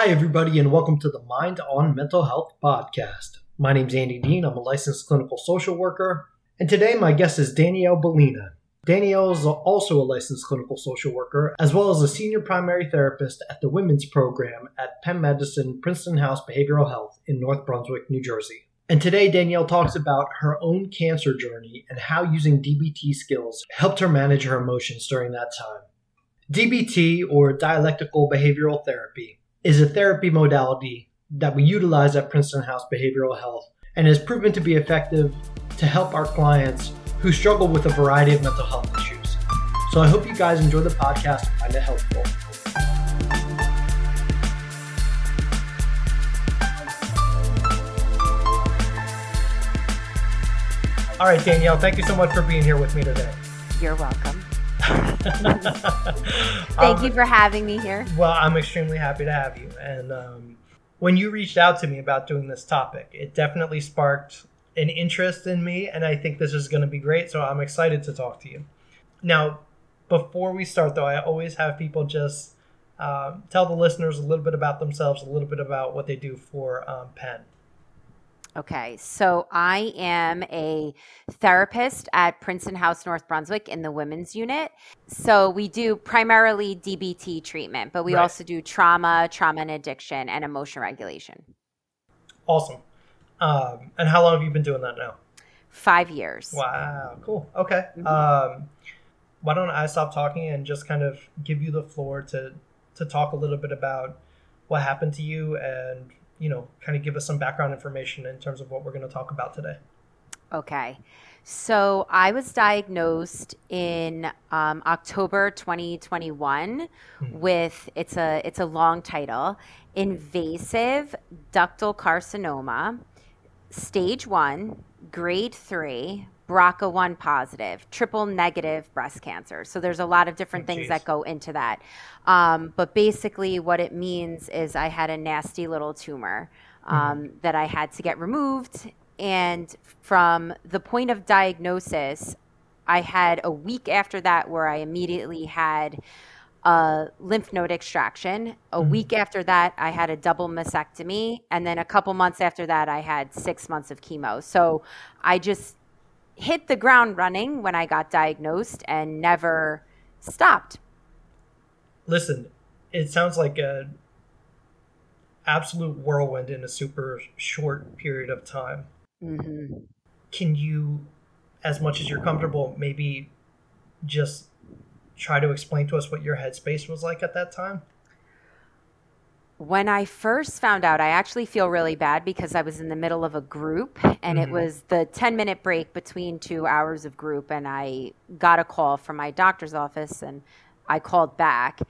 Hi, everybody, and welcome to the Mind on Mental Health podcast. My name's Andy Dean. I'm a licensed clinical social worker, and today my guest is Danielle Bellina. Danielle is also a licensed clinical social worker, as well as a senior primary therapist at the women's program at Penn Medicine Princeton House Behavioral Health in North Brunswick, New Jersey. And today, Danielle talks about her own cancer journey and how using DBT skills helped her manage her emotions during that time. DBT, or dialectical behavioral therapy, is a therapy modality that we utilize at Princeton House Behavioral Health and has proven to be effective to help our clients who struggle with a variety of mental health issues. So I hope you guys enjoy the podcast and find it helpful. All right, Danielle, thank you so much for being here with me today. You're welcome. Thank um, you for having me here. Well, I'm extremely happy to have you. And um, when you reached out to me about doing this topic, it definitely sparked an interest in me. And I think this is going to be great. So I'm excited to talk to you. Now, before we start, though, I always have people just uh, tell the listeners a little bit about themselves, a little bit about what they do for um, Penn. Okay, so I am a therapist at Princeton House North Brunswick in the women's unit. So we do primarily DBT treatment, but we right. also do trauma, trauma and addiction, and emotion regulation. Awesome. Um, and how long have you been doing that now? Five years. Wow, cool. Okay. Mm-hmm. Um, why don't I stop talking and just kind of give you the floor to to talk a little bit about what happened to you and you know, kind of give us some background information in terms of what we're going to talk about today. Okay. So I was diagnosed in um, October 2021 hmm. with it's a it's a long title, invasive ductal carcinoma, stage one, grade three, BRCA1 positive, triple negative breast cancer. So there's a lot of different oh, things that go into that. Um, but basically, what it means is I had a nasty little tumor um, mm-hmm. that I had to get removed. And from the point of diagnosis, I had a week after that where I immediately had a lymph node extraction. A mm-hmm. week after that, I had a double mastectomy. And then a couple months after that, I had six months of chemo. So I just hit the ground running when I got diagnosed and never stopped. Listen, it sounds like a absolute whirlwind in a super short period of time. Mm-hmm. Can you, as much as you're comfortable, maybe just try to explain to us what your headspace was like at that time? When I first found out, I actually feel really bad because I was in the middle of a group and mm-hmm. it was the 10 minute break between two hours of group. And I got a call from my doctor's office and I called back.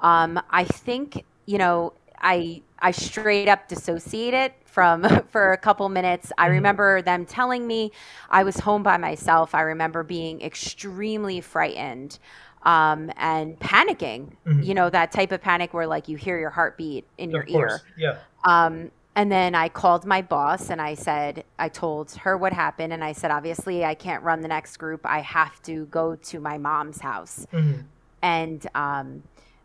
Um, I think, you know, I, I straight up dissociated from for a couple minutes. I mm-hmm. remember them telling me I was home by myself. I remember being extremely frightened um, and panicking. Mm-hmm. You know that type of panic where like you hear your heartbeat in of your course. ear. Yeah. Um, and then I called my boss and I said, I told her what happened. And I said, obviously, I can't run the next group. I have to go to my mom's house. Mm-hmm. And um,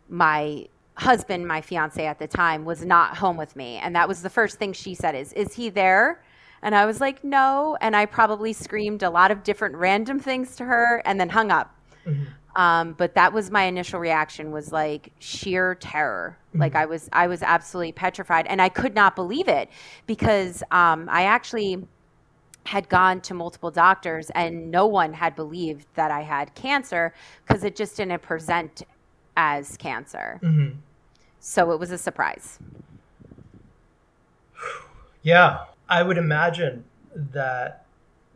my husband, my fiance at the time, was not home with me. And that was the first thing she said is, is he there? And I was like, no. And I probably screamed a lot of different random things to her and then hung up. Mm-hmm. Um, but that was my initial reaction was like sheer terror. Mm-hmm. Like I was, I was absolutely petrified, and I could not believe it because um, I actually had gone to multiple doctors, and no one had believed that I had cancer because it just didn't present as cancer. Mm-hmm. So it was a surprise. Yeah, I would imagine that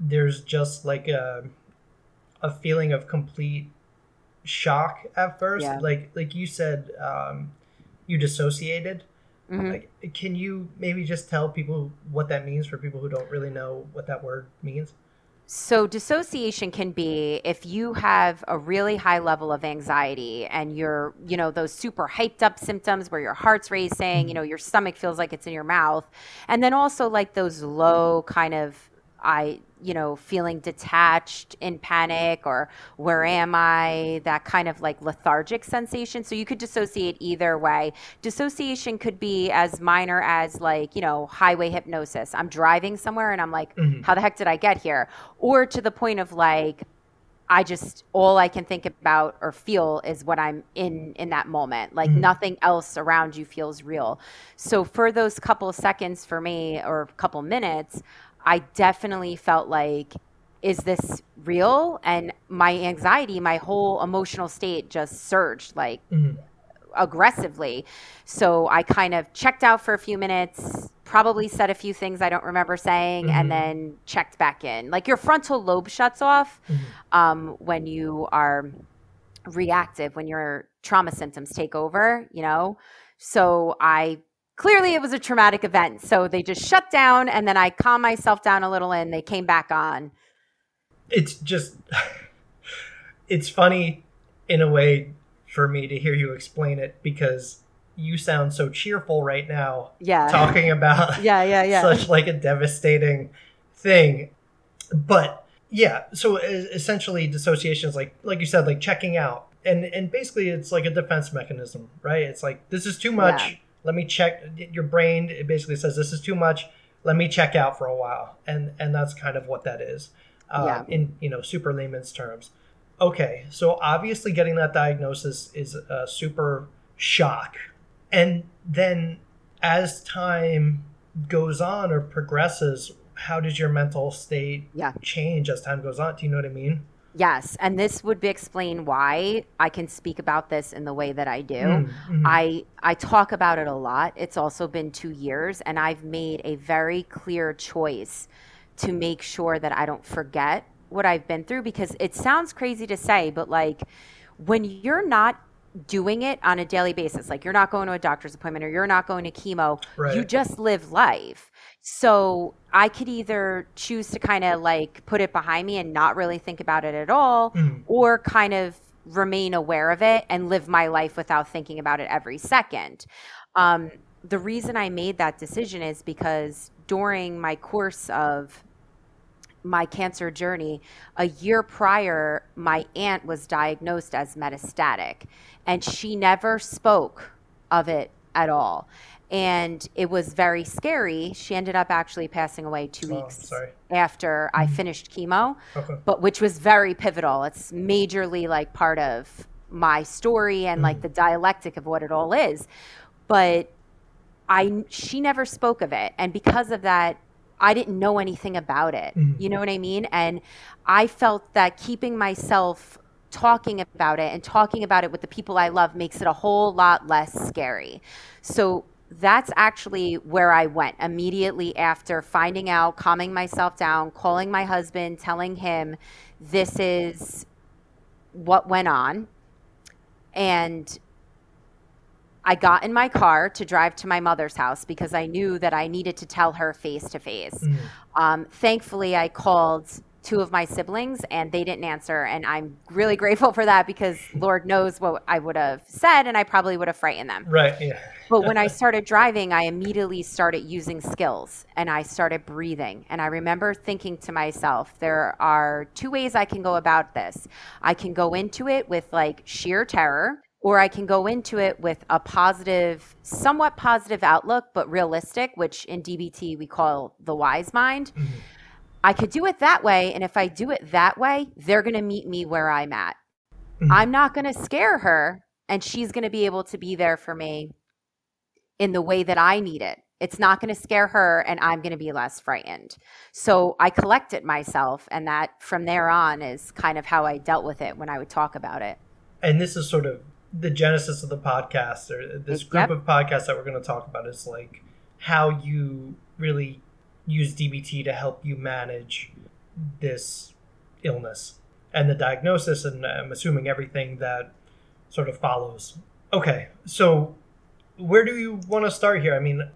there's just like a a feeling of complete shock at first. Yeah. Like like you said, um, you dissociated. Mm-hmm. Like, can you maybe just tell people what that means for people who don't really know what that word means? So, dissociation can be if you have a really high level of anxiety and you're, you know, those super hyped up symptoms where your heart's racing, you know, your stomach feels like it's in your mouth. And then also like those low kind of I you know, feeling detached in panic or where am I, that kind of like lethargic sensation. So you could dissociate either way. Dissociation could be as minor as like, you know, highway hypnosis. I'm driving somewhere and I'm like, mm-hmm. how the heck did I get here? Or to the point of like, I just all I can think about or feel is what I'm in in that moment. Like mm-hmm. nothing else around you feels real. So for those couple seconds for me or couple minutes, I definitely felt like, is this real? And my anxiety, my whole emotional state just surged like mm-hmm. aggressively. So I kind of checked out for a few minutes, probably said a few things I don't remember saying, mm-hmm. and then checked back in. Like your frontal lobe shuts off mm-hmm. um, when you are reactive, when your trauma symptoms take over, you know? So I clearly it was a traumatic event. So they just shut down and then I calmed myself down a little and they came back on. It's just it's funny in a way for me to hear you explain it because you sound so cheerful right now. Yeah. Talking about yeah, yeah, yeah. such like a devastating thing. But yeah, so essentially dissociation is like like you said like checking out. And and basically it's like a defense mechanism, right? It's like this is too much. Yeah let me check your brain it basically says this is too much let me check out for a while. And and that's kind of what that is uh, yeah. in you know super layman's terms. Okay so obviously getting that diagnosis is a super shock. And then as time goes on or progresses how does your mental state yeah. change as time goes on? Do you know what i mean Yes, and this would be explain why I can speak about this in the way that I do. Mm-hmm. I I talk about it a lot. It's also been 2 years and I've made a very clear choice to make sure that I don't forget what I've been through because it sounds crazy to say, but like when you're not doing it on a daily basis, like you're not going to a doctor's appointment or you're not going to chemo, right. you just live life. So I could either choose to kind of like put it behind me and not really think about it at all, mm. or kind of remain aware of it and live my life without thinking about it every second. Um, the reason I made that decision is because during my course of my cancer journey, a year prior, my aunt was diagnosed as metastatic, and she never spoke of it at all and it was very scary. She ended up actually passing away two oh, weeks after I mm-hmm. finished chemo, okay. but which was very pivotal. It's majorly like part of my story and mm-hmm. like the dialectic of what it all is. But I she never spoke of it, and because of that, I didn't know anything about it. Mm-hmm. You know what I mean? And I felt that keeping myself talking about it and talking about it with the people I love makes it a whole lot less scary. So that's actually where I went immediately after finding out, calming myself down, calling my husband, telling him this is what went on. And I got in my car to drive to my mother's house because I knew that I needed to tell her face to face. Mm. Um, thankfully, I called two of my siblings and they didn't answer. And I'm really grateful for that because Lord knows what I would have said and I probably would have frightened them. Right. Yeah. but when I started driving, I immediately started using skills and I started breathing. And I remember thinking to myself, there are two ways I can go about this. I can go into it with like sheer terror or I can go into it with a positive, somewhat positive outlook, but realistic, which in DBT we call the wise mind. Mm-hmm I could do it that way. And if I do it that way, they're going to meet me where I'm at. Mm-hmm. I'm not going to scare her, and she's going to be able to be there for me in the way that I need it. It's not going to scare her, and I'm going to be less frightened. So I collected myself, and that from there on is kind of how I dealt with it when I would talk about it. And this is sort of the genesis of the podcast, or this group yep. of podcasts that we're going to talk about is like how you really use DBT to help you manage this illness and the diagnosis, and I'm assuming everything that sort of follows. Okay, so where do you want to start here? I mean,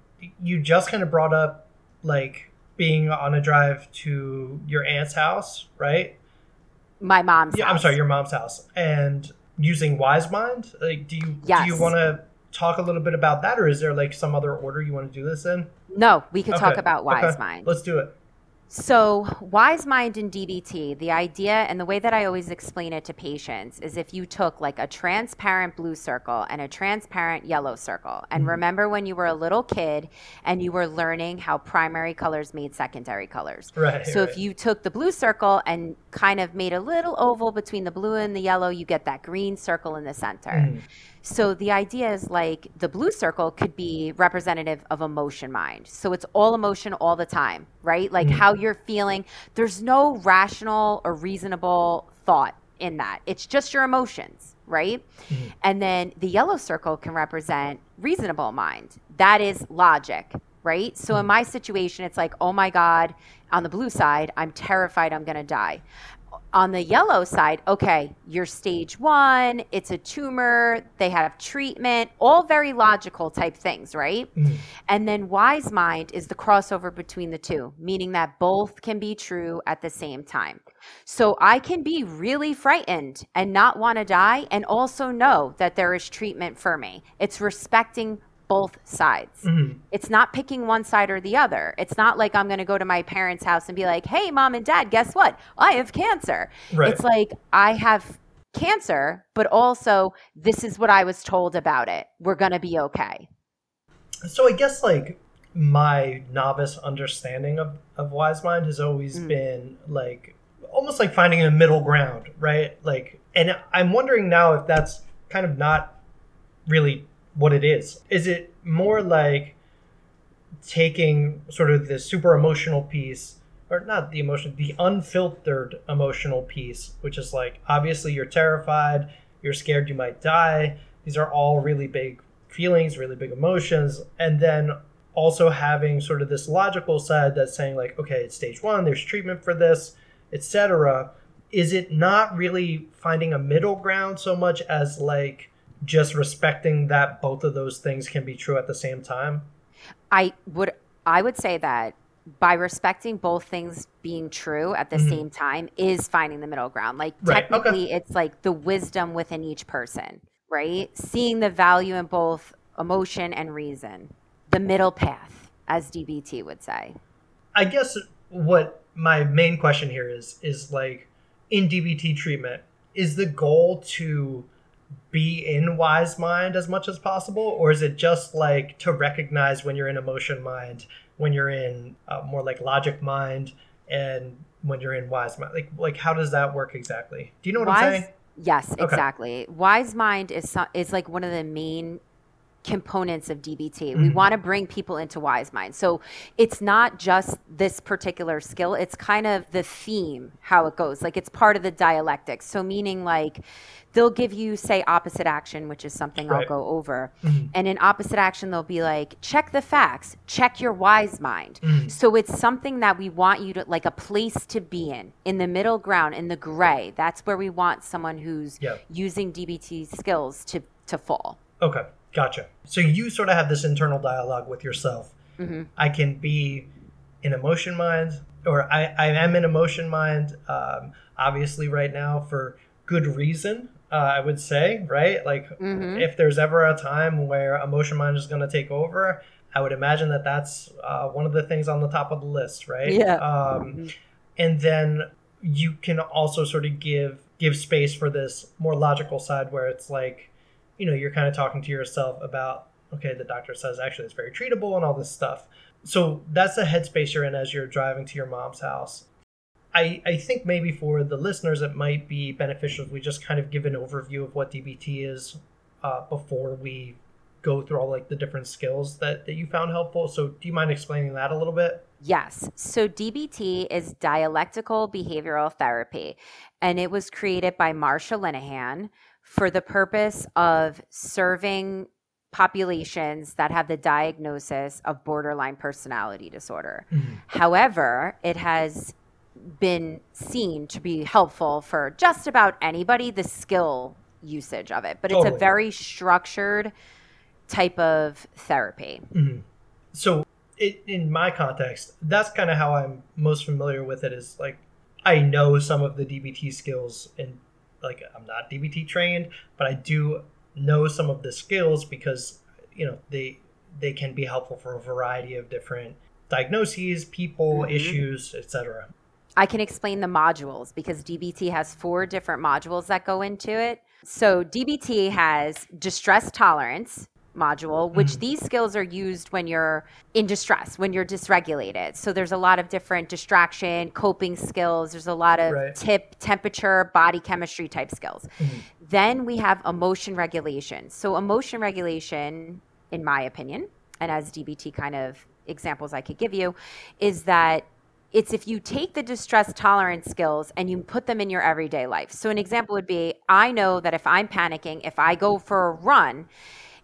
you just kind of brought up like being on a drive to your aunt's house, right? My mom's yeah, house. I'm sorry, your mom's house. And using Wise Mind? Like do you yes. do you want to talk a little bit about that or is there like some other order you want to do this in? No, we could okay. talk about Wise okay. Mind. Let's do it. So, wise mind in DBT, the idea and the way that I always explain it to patients is if you took like a transparent blue circle and a transparent yellow circle. And mm-hmm. remember when you were a little kid and you were learning how primary colors made secondary colors. Right. So, right. if you took the blue circle and kind of made a little oval between the blue and the yellow, you get that green circle in the center. Mm-hmm. So the idea is like the blue circle could be representative of emotion mind. So it's all emotion all the time, right? Like mm-hmm. how you're feeling. There's no rational or reasonable thought in that. It's just your emotions, right? Mm-hmm. And then the yellow circle can represent reasonable mind. That is logic, right? So in my situation, it's like, oh my God, on the blue side, I'm terrified I'm going to die on the yellow side, okay, you're stage one, it's a tumor, they have treatment, all very logical type things, right? Mm-hmm. And then wise mind is the crossover between the two, meaning that both can be true at the same time. So I can be really frightened and not want to die, and also know that there is treatment for me. It's respecting both sides. Mm-hmm. It's not picking one side or the other. It's not like I'm going to go to my parents' house and be like, "Hey, mom and dad, guess what? I have cancer." Right. It's like I have cancer, but also this is what I was told about it. We're going to be okay. So I guess like my novice understanding of, of wise mind has always mm. been like almost like finding a middle ground, right? Like and I'm wondering now if that's kind of not really what it is. Is it more like taking sort of the super emotional piece, or not the emotion, the unfiltered emotional piece, which is like obviously you're terrified, you're scared you might die. These are all really big feelings, really big emotions. And then also having sort of this logical side that's saying like, okay, it's stage one, there's treatment for this, etc. Is it not really finding a middle ground so much as like just respecting that both of those things can be true at the same time? I would I would say that by respecting both things being true at the mm-hmm. same time is finding the middle ground. Like right. technically okay. it's like the wisdom within each person, right? Seeing the value in both emotion and reason. The middle path, as DBT would say. I guess what my main question here is is like in DBT treatment, is the goal to be in wise mind as much as possible or is it just like to recognize when you're in emotion mind when you're in uh, more like logic mind and when you're in wise mind? Like like how does that work exactly? Do you know what wise, i'm saying? Yes okay. exactly. Wise mind is is like one of the main components of DBT. Mm-hmm. We want to bring people into Wise Mind. So it's not just this particular skill, it's kind of the theme, how it goes. Like it's part of the dialectic. So, meaning like they'll give you, say, opposite action, which is something right. I'll go over. Mm-hmm. And in opposite action, they'll be like, check the facts, check your Wise Mind. Mm-hmm. So it's something that we want you to, like a place to be in, in the middle ground, in the gray. That's where we want someone who's yep. using DBT skills to, to fall. Okay. Gotcha. So you sort of have this internal dialogue with yourself. Mm-hmm. I can be in emotion mind, or I, I am in emotion mind, um, obviously, right now for good reason. Uh, I would say, right? Like, mm-hmm. if there's ever a time where emotion mind is going to take over, I would imagine that that's uh, one of the things on the top of the list, right? Yeah. Um, mm-hmm. And then you can also sort of give give space for this more logical side where it's like you know you're kind of talking to yourself about okay the doctor says actually it's very treatable and all this stuff. So that's the headspace you're in as you're driving to your mom's house. I, I think maybe for the listeners it might be beneficial if we just kind of give an overview of what dbt is uh, before we go through all like the different skills that, that you found helpful. So do you mind explaining that a little bit? Yes. So DBT is dialectical behavioral therapy, and it was created by Marsha Linehan, for the purpose of serving populations that have the diagnosis of borderline personality disorder. Mm-hmm. However, it has been seen to be helpful for just about anybody, the skill usage of it, but totally. it's a very structured type of therapy. Mm-hmm. So, it, in my context, that's kind of how I'm most familiar with it is like I know some of the DBT skills and like I'm not DBT trained, but I do know some of the skills because you know they they can be helpful for a variety of different diagnoses, people, Mhm. issues, etc. I can explain the modules because DBT has four different modules that go into it. So DBT has distress tolerance module, which Mhm. these skills are used when you're in distress, when you're dysregulated. So there's a lot of different distraction, coping skills. There's a lot of Right. tip, temperature, body chemistry type skills. Mhm. Then we have emotion regulation. So emotion regulation, in my opinion, and as DBT kind of examples I could give you, is that it's if you take the distress tolerance skills and you put them in your everyday life. So an example would be I know that if I'm panicking, if I go for a run,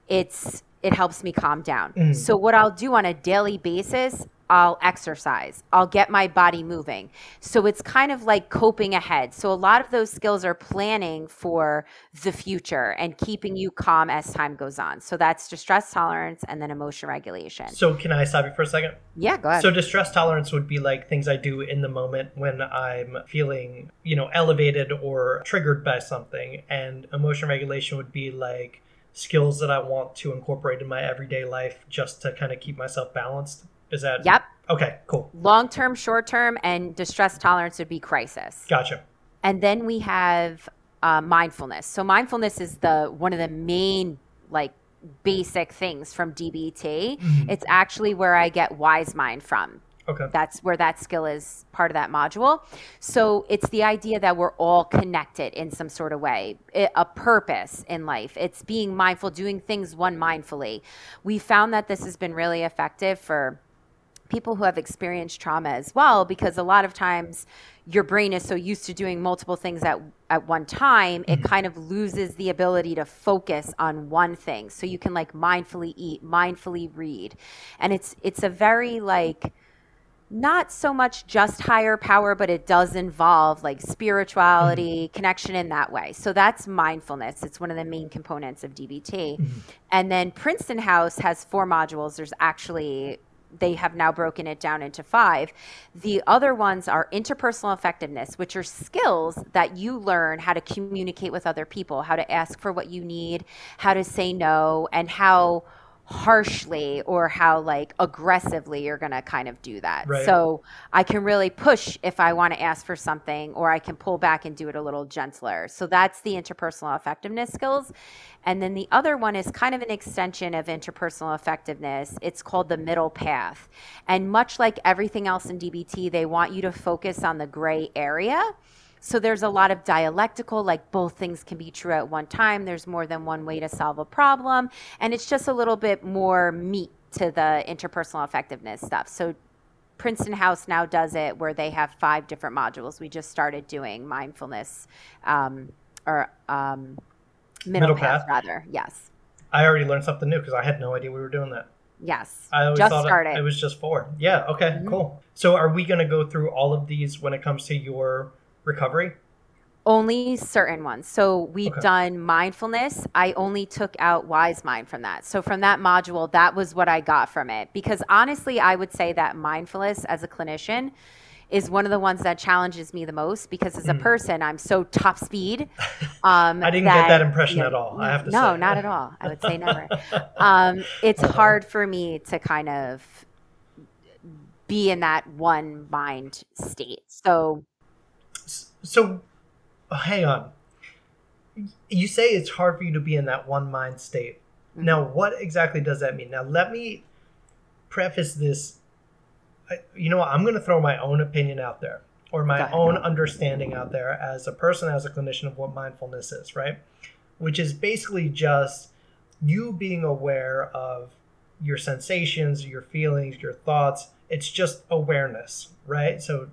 it's it helps me calm down. Mm. So what I'll do on a daily basis, I'll exercise. I'll get my body moving. So it's kind of like coping ahead. So a lot of those skills are planning for the future and keeping you calm as time goes on. So that's distress tolerance and then emotion regulation. So can I stop you for a second? yeah, go ahead. So distress tolerance would be like things I do in the moment when I'm feeling, you know, elevated or triggered by something, and emotion regulation would be like skills that I want to incorporate in my everyday life just to kind of keep myself balanced. Is that yep. Okay, cool. Long term, short term, and distress tolerance would be crisis. Gotcha. And then we have uh, mindfulness. So mindfulness is the one of the main like basic things from DBT. Mhm. It's actually where I get wise mind from. Okay. That's where that skill is part of that module. So it's the idea that we're all connected in some sort of way, a purpose in life. It's being mindful, doing things one mindfully. We found that this has been really effective for people who have experienced trauma as well because a lot of times your brain is so used to doing multiple things at at one time it mm-hmm. kind of loses the ability to focus on one thing so you can like mindfully eat mindfully read and it's it's a very like not so much just higher power, but it does involve like spirituality, mm-hmm. connection in that way. So that's mindfulness. It's one of the main components of DBT. Mm-hmm. And then Princeton House has four modules. There's actually, they have now broken it down into five. The other ones are interpersonal effectiveness, which are skills that you learn how to communicate with other people, how to ask for what you need, how to say no, and how harshly or how like aggressively you're going to kind of do that. Right. So I can really push if I want to ask for something or I can pull back and do it a little gentler. So that's the interpersonal effectiveness skills. And then the other one is kind of an extension of interpersonal effectiveness. It's called the middle path. And much like everything else in DBT, they want you to focus on the gray area. So there's a lot of dialectical, like both things can be true at one time. There's more than one way to solve a problem. And it's just a little bit more meat to the interpersonal effectiveness stuff. So Princeton House now does it where they have five different modules. We just started doing mindfulness um, or um, middle, Middle path, path? rather. Yes. I already learned something new because I had no idea we were doing that. Yes. I always just thought it- started. It, was just four. Yeah. Okay. Mhm. Cool. So, are we going to go through all of these when it comes to your recovery? Only certain ones. So we've Okay. done mindfulness. I only took out wise mind from that. So from that module, that was what I got from it. Because honestly, I would say that mindfulness as a clinician is one of the ones that challenges me the most because as a Mm. person, I'm so top speed. Um, I didn't get that impression at all, I have to no, say. not at all. I would say never. um, it's hard for me to kind of be in that one mind state. So So, oh, hang on. You say it's hard for you to be in that one mind state. Mhm. Now, what exactly does that mean? Now, let me preface this. I- You know what? I'm going to throw my own opinion out there or my own understanding out there as a person, as a clinician of what mindfulness is, right? Which is basically just you being aware of your sensations, your feelings, your thoughts. It's just awareness, right? So,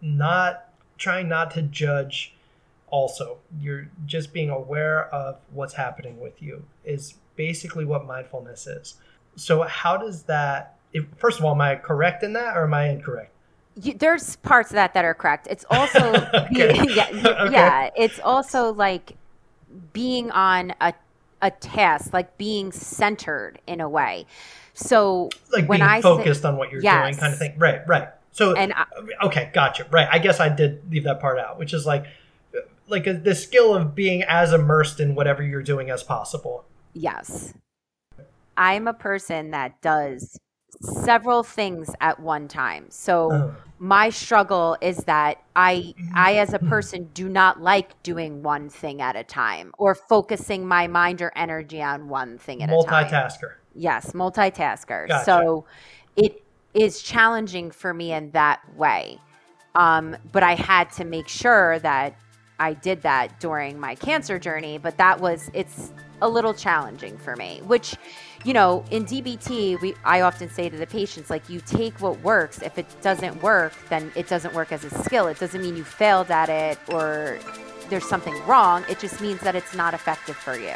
not trying not to judge also you're just being aware of what's happening with you is basically what mindfulness is so how does that if, first of all am i correct in that or am i incorrect you, there's parts of that that are correct. It's also Okay. yeah, Okay. yeah, it's also like being on a a task, like being centered in a way. So like when being I say- focused on what you're doing kind of thing right right so and I, okay gotcha right i guess i did leave that part out which is like like a, the skill of being as immersed in whatever you're doing as possible yes, I'm a person that does several things at one time. So Uh. my struggle is that I mm-hmm. I as a mm-hmm. person do not like doing one thing at a time or focusing my mind or energy on one thing at a time. Multitasker. Yes, multitasker. Gotcha. So it is challenging for me in that way. Um, but I had to make sure that I did that during my cancer journey. But that was, it's a little challenging for me, which, you know, in DBT, we, I often say to the patients, like, you take what works. If it doesn't work, then it doesn't work as a skill. It doesn't mean you failed at it or there's something wrong. It just means that it's not effective for you.